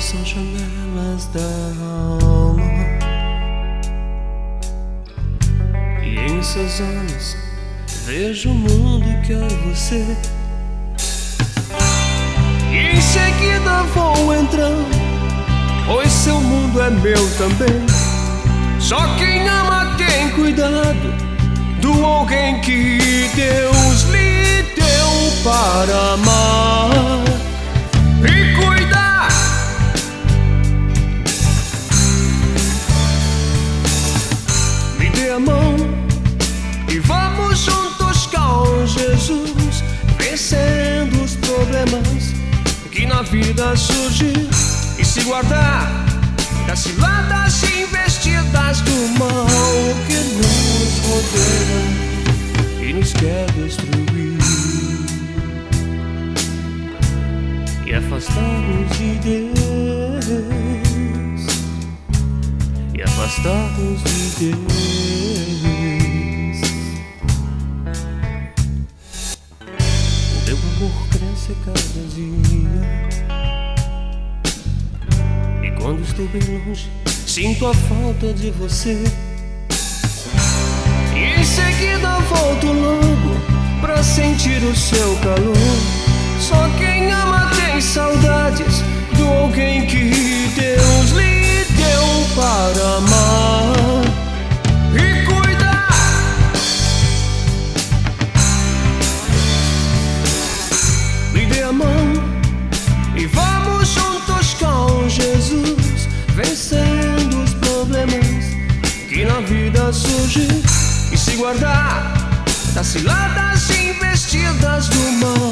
janelas da alma. E em seus olhos vejo o mundo que é você. E em seguida vou entrando, pois seu mundo é meu também. Só quem ama tem cuidado do alguém que Deus lhe deu para amar problemas que na vida surgem e se guardar das ciladas investidas do mal que nos rodeia e nos quer destruir e afastar-nos de Deus e afastar-nos de Deus. A cada dia. E quando estou bem longe, sinto a falta de você. E em seguida volto logo pra sentir o seu calor. Surgem e se guardar das ciladas investidas do mal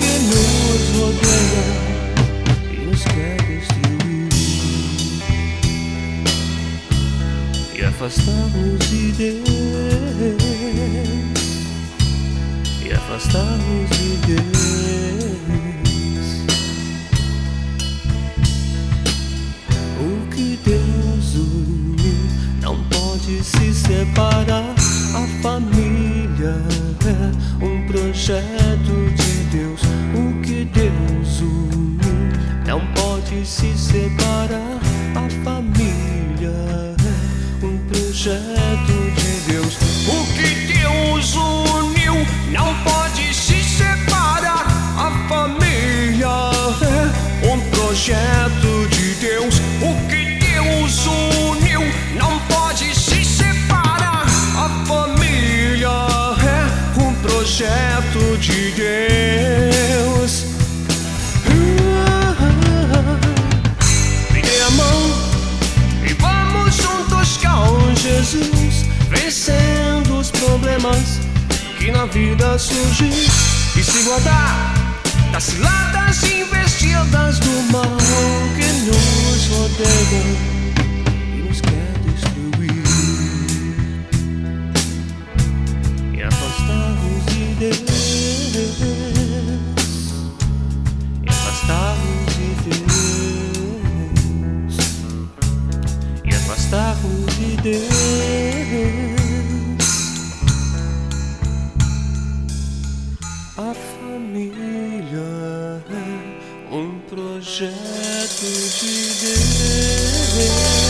que nos rodeia e nos quer destruir. E afastar-nos de Deus. E afastar-nos de Deus. Projeto de Deus. O que Deus uniu não pode se separar. A família é um projeto vencendo os problemas que na vida surgem. E se guardar das ciladas investidas do mal que nos rodeia e nos quer projeto de Deus.